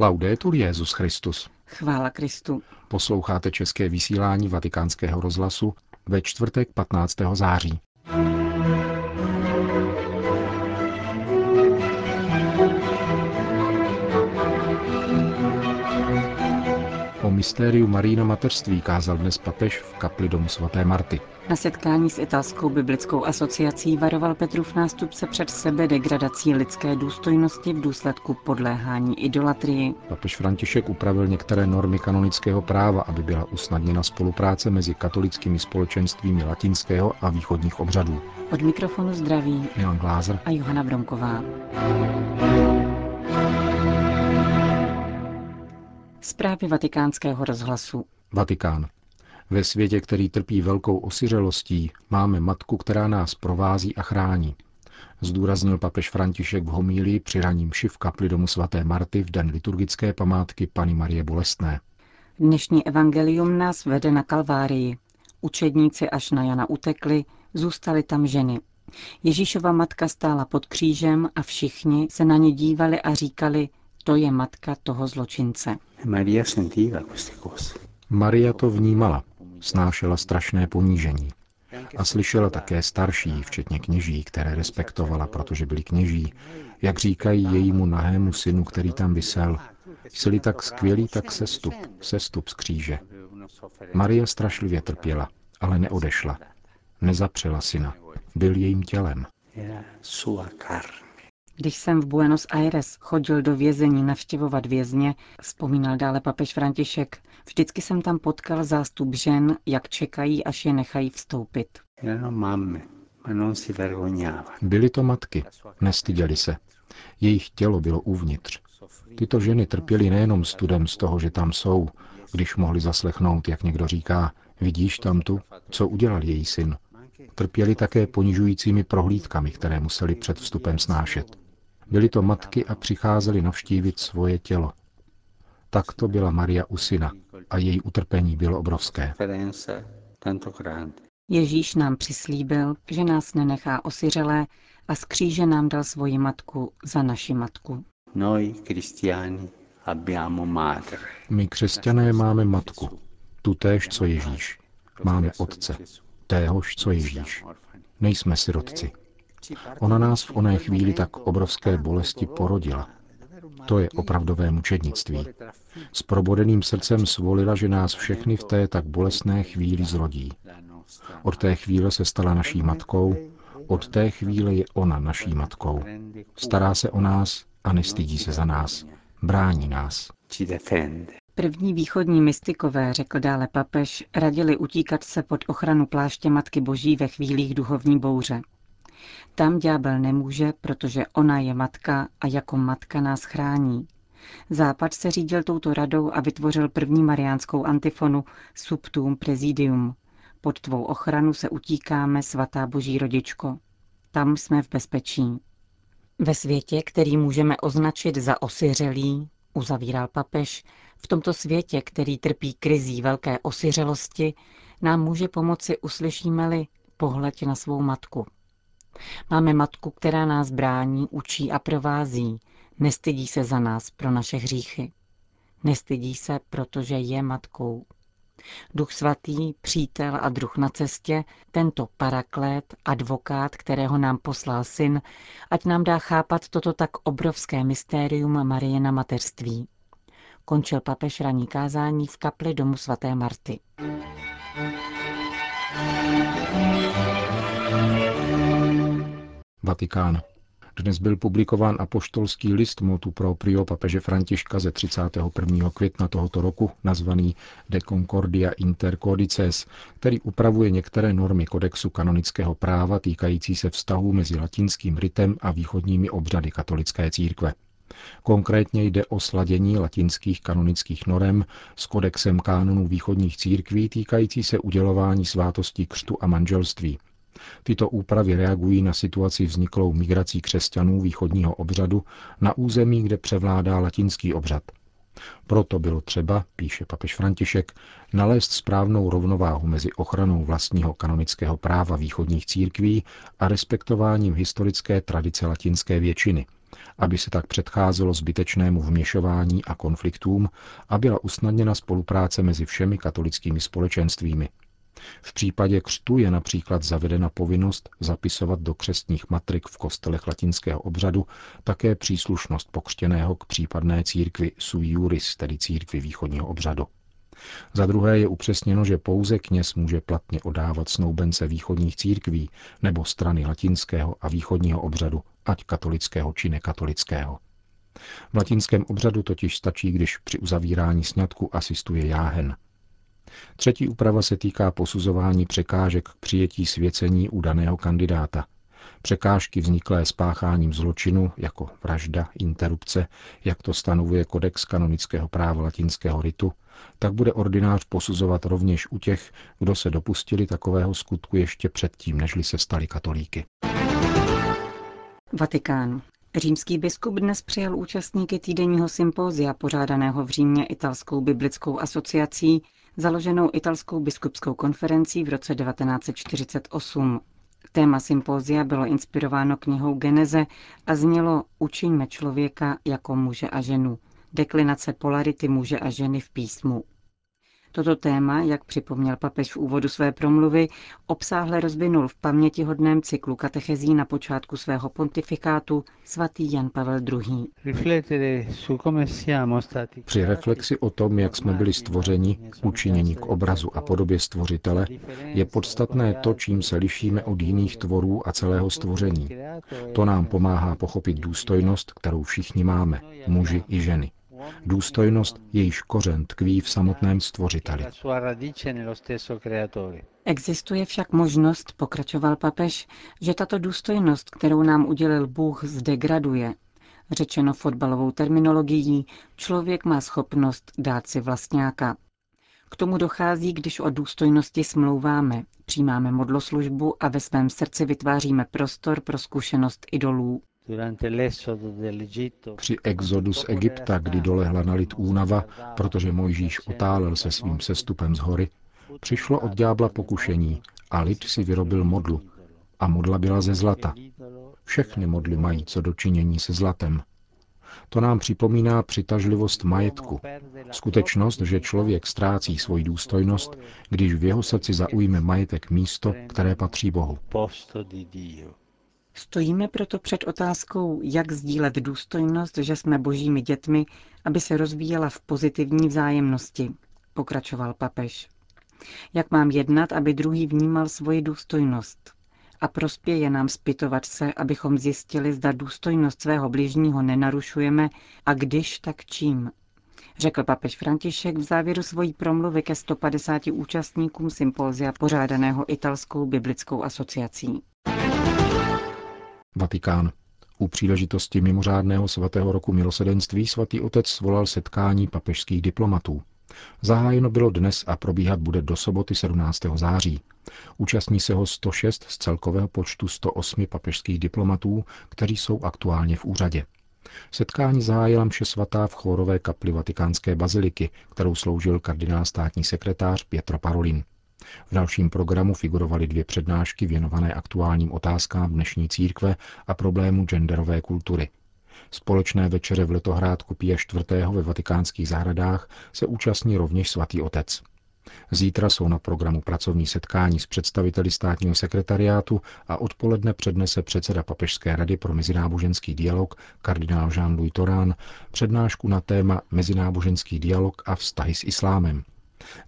Laudetur Jezus Christus. Chvála Kristu. Posloucháte české vysílání Vatikánského rozhlasu ve čtvrtek 15. září. Mystériu Marína mateřství kázal dnes papež v kapli domu svaté Marty. Na setkání s italskou biblickou asociací varoval Petrův nástupce před sebe degradací lidské důstojnosti v důsledku podléhání idolatrii. Papež František upravil některé normy kanonického práva, aby byla usnadněna spolupráce mezi katolickými společenstvími latinského a východních obřadů. Od mikrofonu zdraví Milan Glázer a Johana Bromková. Zprávy vatikánského rozhlasu. Vatikán. Ve světě, který trpí velkou osiřelostí, máme matku, která nás provází a chrání. Zdůraznil papež František v homílii při raním v kapli domu svaté Marty v den liturgické památky Pany Marie Bolestné. Dnešní evangelium nás vede na Kalvárii. Učedníci až na Jana utekli, zůstaly tam ženy. Ježíšova matka stála pod křížem a všichni se na ně dívali a říkali, to je matka toho zločince. Maria to vnímala, snášela strašné ponížení. A slyšela také starší, včetně kněží, které respektovala, protože byli kněží, jak říkají jejímu nahému synu, který tam vysel. Jsi tak skvělý, tak sestup, sestup z kříže. Maria strašlivě trpěla, ale neodešla. Nezapřela syna. Byl jejím tělem. Když jsem v Buenos Aires chodil do vězení navštěvovat vězně, vzpomínal dále papež František, vždycky jsem tam potkal zástup žen, jak čekají, až je nechají vstoupit. Byly to matky, nestyděli se. Jejich tělo bylo uvnitř. Tyto ženy trpěly nejenom studem z toho, že tam jsou, když mohli zaslechnout, jak někdo říká, vidíš tam tu, co udělal její syn. Trpěli také ponižujícími prohlídkami, které museli před vstupem snášet. Byly to matky a přicházeli navštívit svoje tělo. Tak to byla Maria u syna a její utrpení bylo obrovské. Ježíš nám přislíbil, že nás nenechá osiřelé a z kříže nám dal svoji matku za naši matku. My křesťané máme matku, tu též, co Ježíš. Máme otce, téhož, co Ježíš. Nejsme sirotci. Ona nás v oné chvíli tak obrovské bolesti porodila. To je opravdové mučednictví. S probodeným srdcem svolila, že nás všechny v té tak bolestné chvíli zrodí. Od té chvíle se stala naší matkou, od té chvíle je ona naší matkou. Stará se o nás a nestydí se za nás. Brání nás. První východní mystikové, řekl dále papež, radili utíkat se pod ochranu pláště Matky Boží ve chvílích duchovní bouře. Tam ďábel nemůže, protože ona je matka a jako matka nás chrání. Západ se řídil touto radou a vytvořil první mariánskou antifonu Subtum Presidium. Pod tvou ochranu se utíkáme, svatá boží rodičko. Tam jsme v bezpečí. Ve světě, který můžeme označit za osiřelý, uzavíral papež, v tomto světě, který trpí krizí velké osiřelosti, nám může pomoci, uslyšíme-li, pohleď na svou matku. Máme matku, která nás brání, učí a provází. Nestydí se za nás pro naše hříchy. Nestydí se, protože je matkou. Duch svatý, přítel a druh na cestě, tento paraklét, advokát, kterého nám poslal syn, ať nám dá chápat toto tak obrovské mystérium Marie na mateřství. Končil papež raní kázání v kapli domu svaté Marty. Vatikán. Dnes byl publikován apoštolský list motu pro prio papeže Františka ze 31. května tohoto roku, nazvaný De Concordia Inter Codices, který upravuje některé normy kodexu kanonického práva týkající se vztahu mezi latinským ritem a východními obřady katolické církve. Konkrétně jde o sladění latinských kanonických norem s kodexem kánonů východních církví týkající se udělování svátostí křtu a manželství, Tyto úpravy reagují na situaci vzniklou migrací křesťanů východního obřadu na území, kde převládá latinský obřad. Proto bylo třeba, píše papež František, nalézt správnou rovnováhu mezi ochranou vlastního kanonického práva východních církví a respektováním historické tradice latinské většiny, aby se tak předcházelo zbytečnému vměšování a konfliktům a byla usnadněna spolupráce mezi všemi katolickými společenstvími. V případě křtu je například zavedena povinnost zapisovat do křestních matrik v kostelech latinského obřadu také příslušnost pokřtěného k případné církvi sui juris, tedy církvi východního obřadu. Za druhé je upřesněno, že pouze kněz může platně odávat snoubence východních církví nebo strany latinského a východního obřadu, ať katolického či nekatolického. V latinském obřadu totiž stačí, když při uzavírání sňatku asistuje jáhen. Třetí úprava se týká posuzování překážek k přijetí svěcení u daného kandidáta. Překážky vzniklé spácháním zločinu, jako vražda, interrupce, jak to stanovuje kodex kanonického práva latinského ritu, tak bude ordinář posuzovat rovněž u těch, kdo se dopustili takového skutku ještě předtím, nežli se stali katolíky. Vatikán. Římský biskup dnes přijal účastníky týdenního sympózia pořádaného v Římě italskou biblickou asociací, založenou italskou biskupskou konferencí v roce 1948. Téma sympózia bylo inspirováno knihou Geneze a znělo Učiňme člověka jako muže a ženu. Deklinace polarity muže a ženy v písmu. Toto téma, jak připomněl papež v úvodu své promluvy, obsáhle rozvinul v pamětihodném cyklu katechezí na počátku svého pontifikátu svatý Jan Pavel II. Při reflexi o tom, jak jsme byli stvořeni, učiněni k obrazu a podobě stvořitele, je podstatné to, čím se lišíme od jiných tvorů a celého stvoření. To nám pomáhá pochopit důstojnost, kterou všichni máme, muži i ženy. Důstojnost, jejíž kořen tkví v samotném stvořiteli. Existuje však možnost, pokračoval papež, že tato důstojnost, kterou nám udělil Bůh, zdegraduje. Řečeno fotbalovou terminologií, člověk má schopnost dát si vlastňáka. K tomu dochází, když o důstojnosti smlouváme, přijímáme modloslužbu a ve svém srdci vytváříme prostor pro zkušenost idolů. Při exodu z Egypta, kdy dolehla na lid únava, protože Mojžíš otálel se svým sestupem z hory, přišlo od ďábla pokušení a lid si vyrobil modlu. A modla byla ze zlata. Všechny modly mají co dočinění se zlatem. To nám připomíná přitažlivost majetku. Skutečnost, že člověk ztrácí svoji důstojnost, když v jeho srdci zaujme majetek místo, které patří Bohu. Stojíme proto před otázkou, jak sdílet důstojnost, že jsme božími dětmi, aby se rozvíjela v pozitivní vzájemnosti, pokračoval papež. Jak mám jednat, aby druhý vnímal svoji důstojnost? A prospěje nám zpytovat se, abychom zjistili, zda důstojnost svého bližního nenarušujeme a když, tak čím. Řekl papež František v závěru svojí promluvy ke 150 účastníkům sympózia pořádaného italskou biblickou asociací. Vatikán. U příležitosti mimořádného svatého roku milosedenství svatý otec svolal setkání papežských diplomatů. Zahájeno bylo dnes a probíhat bude do soboty 17. září. Účastní se ho 106 z celkového počtu 108 papežských diplomatů, kteří jsou aktuálně v úřadě. Setkání zahájila mše svatá v chórové kapli vatikánské baziliky, kterou sloužil kardinál státní sekretář Pietro Parolin. V dalším programu figurovaly dvě přednášky věnované aktuálním otázkám dnešní církve a problému genderové kultury. Společné večeře v letohrádku Pije IV. ve vatikánských zahradách se účastní rovněž svatý otec. Zítra jsou na programu pracovní setkání s představiteli státního sekretariátu a odpoledne přednese předseda Papežské rady pro mezináboženský dialog kardinál Jean-Louis Torán přednášku na téma Mezináboženský dialog a vztahy s islámem.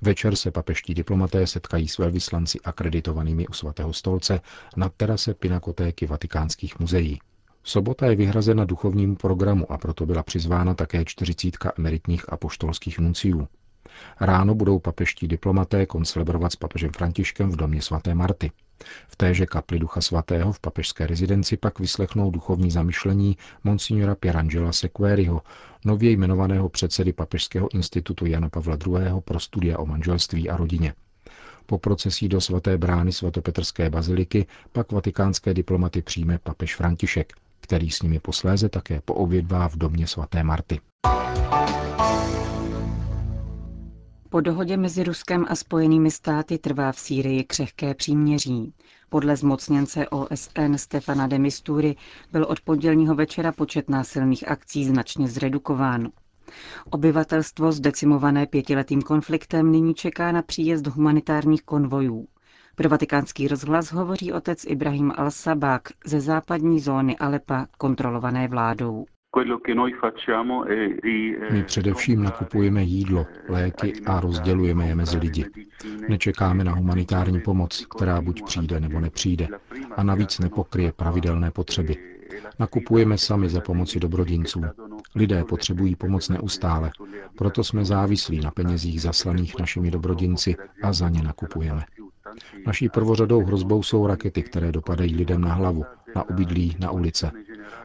Večer se papeští diplomaté setkají s velvyslanci akreditovanými u svatého stolce na terase pinakotéky vatikánských muzeí. Sobota je vyhrazena duchovnímu programu a proto byla přizvána také čtyřicítka emeritních apoštolských nunciů. Ráno budou papeští diplomaté koncelebrovat s papežem Františkem v domě svaté Marty. V téže kapli Ducha Svatého v papežské rezidenci pak vyslechnou duchovní zamyšlení monsignora Pierangela Sequeriho, nově jmenovaného předsedy Papežského institutu Jana Pavla II. pro studia o manželství a rodině. Po procesí do svaté brány svatopetrské baziliky pak vatikánské diplomaty přijme papež František, který s nimi posléze také poobědvá v domě svaté Marty. Po dohodě mezi Ruskem a Spojenými státy trvá v Sýrii křehké příměří. Podle zmocněnce OSN Stefana de Mistury byl od pondělního večera počet násilných akcí značně zredukován. Obyvatelstvo zdecimované pětiletým konfliktem nyní čeká na příjezd humanitárních konvojů. Pro vatikánský rozhlas hovoří otec Ibrahim al-Sabak ze západní zóny Alepa kontrolované vládou. My především nakupujeme jídlo, léky a rozdělujeme je mezi lidi. Nečekáme na humanitární pomoc, která buď přijde nebo nepřijde a navíc nepokryje pravidelné potřeby. Nakupujeme sami za pomoci dobrodinců. Lidé potřebují pomoc neustále, proto jsme závislí na penězích zaslaných našimi dobrodinci a za ně nakupujeme. Naší prvořadou hrozbou jsou rakety, které dopadají lidem na hlavu, na obydlí, na ulice.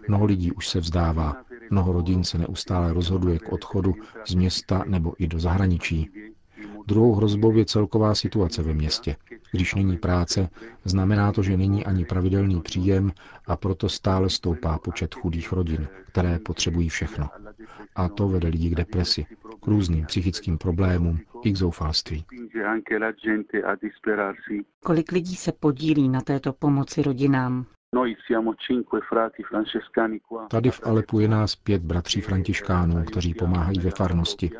Mnoho lidí už se vzdává. Mnoho rodin se neustále rozhoduje k odchodu z města nebo i do zahraničí. Druhou hrozbou je celková situace ve městě. Když není práce, znamená to, že není ani pravidelný příjem a proto stále stoupá počet chudých rodin, které potřebují všechno. A to vede lidi k depresi, k různým psychickým problémům i k zoufalství. Kolik lidí se podílí na této pomoci rodinám? Tady v Alepu je nás pět bratří františkánů, kteří pomáhají ve farnosti.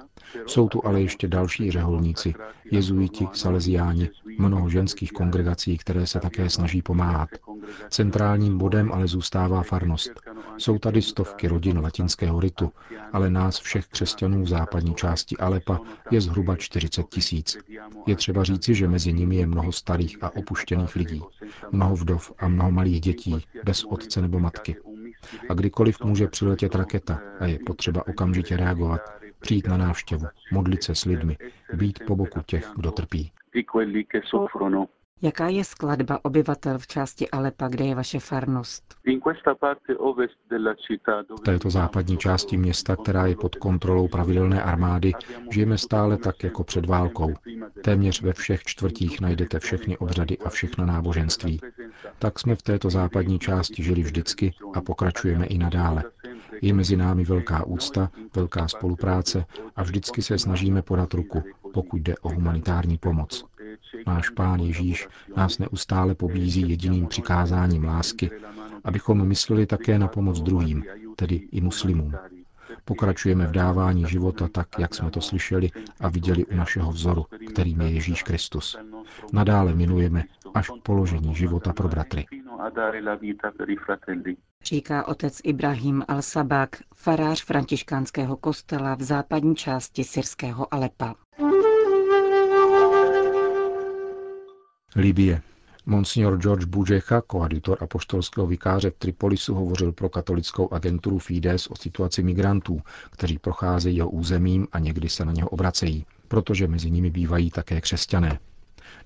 Jsou tu ale ještě další řeholníci, jezuiti, saleziáni, mnoho ženských kongregací, které se také snaží pomáhat. Centrálním bodem ale zůstává farnost. Jsou tady stovky rodin latinského ritu, ale nás všech křesťanů v západní části Alepa je zhruba 40 tisíc. Je třeba říci, že mezi nimi je mnoho starých a opuštěných lidí, mnoho vdov a mnoho malých dětí, bez otce nebo matky. A kdykoliv může přiletět raketa a je potřeba okamžitě reagovat, přijít na návštěvu, modlit se s lidmi, být po boku těch, kdo trpí. Jaká je skladba obyvatel v části Alepa, kde je vaše farnost? V této západní části města, která je pod kontrolou pravidelné armády, žijeme stále tak jako před válkou. Téměř ve všech čtvrtích najdete všechny obřady a všechna náboženství. Tak jsme v této západní části žili vždycky a pokračujeme i nadále. Je mezi námi velká úcta, velká spolupráce a vždycky se snažíme podat ruku, pokud jde o humanitární pomoc. Náš Pán Ježíš nás neustále pobízí jediným přikázáním lásky, abychom mysleli také na pomoc druhým, tedy i muslimům. Pokračujeme v dávání života tak, jak jsme to slyšeli a viděli u našeho vzoru, kterým je Ježíš Kristus. Nadále milujeme až k položení života pro bratry. Říká otec Ibrahim al-Sabak, farář františkánského kostela v západní části syrského Alepa. Libie. Monsignor George Bujecha, koaditor apoštolského vikáře v Tripolisu, hovořil pro katolickou agenturu Fides o situaci migrantů, kteří procházejí jeho územím a někdy se na něho obracejí, protože mezi nimi bývají také křesťané.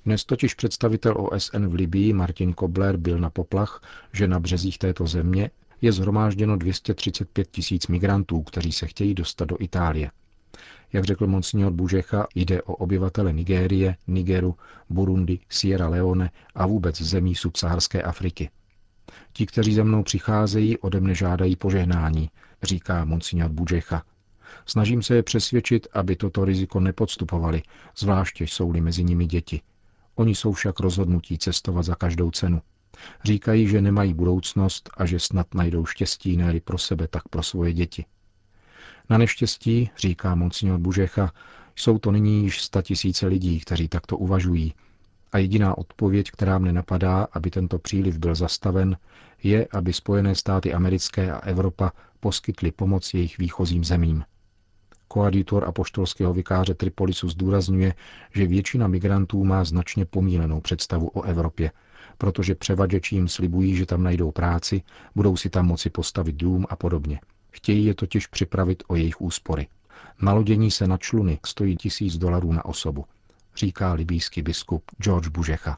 Dnes totiž představitel OSN v Libii Martin Kobler byl na poplach, že na březích této země je zhromážděno 235 tisíc migrantů, kteří se chtějí dostat do Itálie. Jak řekl monsignor Bužecha, jde o obyvatele Nigérie, Nigeru, Burundi, Sierra Leone a vůbec zemí subsaharské Afriky. Ti, kteří za mnou přicházejí, ode mne žádají požehnání, říká monsignor Bužecha. Snažím se je přesvědčit, aby toto riziko nepodstupovali, zvláště jsou-li mezi nimi děti. Oni jsou však rozhodnutí cestovat za každou cenu. Říkají, že nemají budoucnost a že snad najdou štěstí ne pro sebe, tak pro svoje děti. Na neštěstí, říká monsignor Bužecha, jsou to nyní již tisíce lidí, kteří takto uvažují. A jediná odpověď, která mne napadá, aby tento příliv byl zastaven, je, aby Spojené státy americké a Evropa poskytly pomoc jejich výchozím zemím. Koaditor apoštolského vikáře Tripolisu zdůrazňuje, že většina migrantů má značně pomílenou představu o Evropě, protože převaděči jim slibují, že tam najdou práci, budou si tam moci postavit dům a podobně. Chtějí je totiž připravit o jejich úspory. Nalodění se na čluny stojí tisíc dolarů na osobu, říká libýský biskup George Bužecha.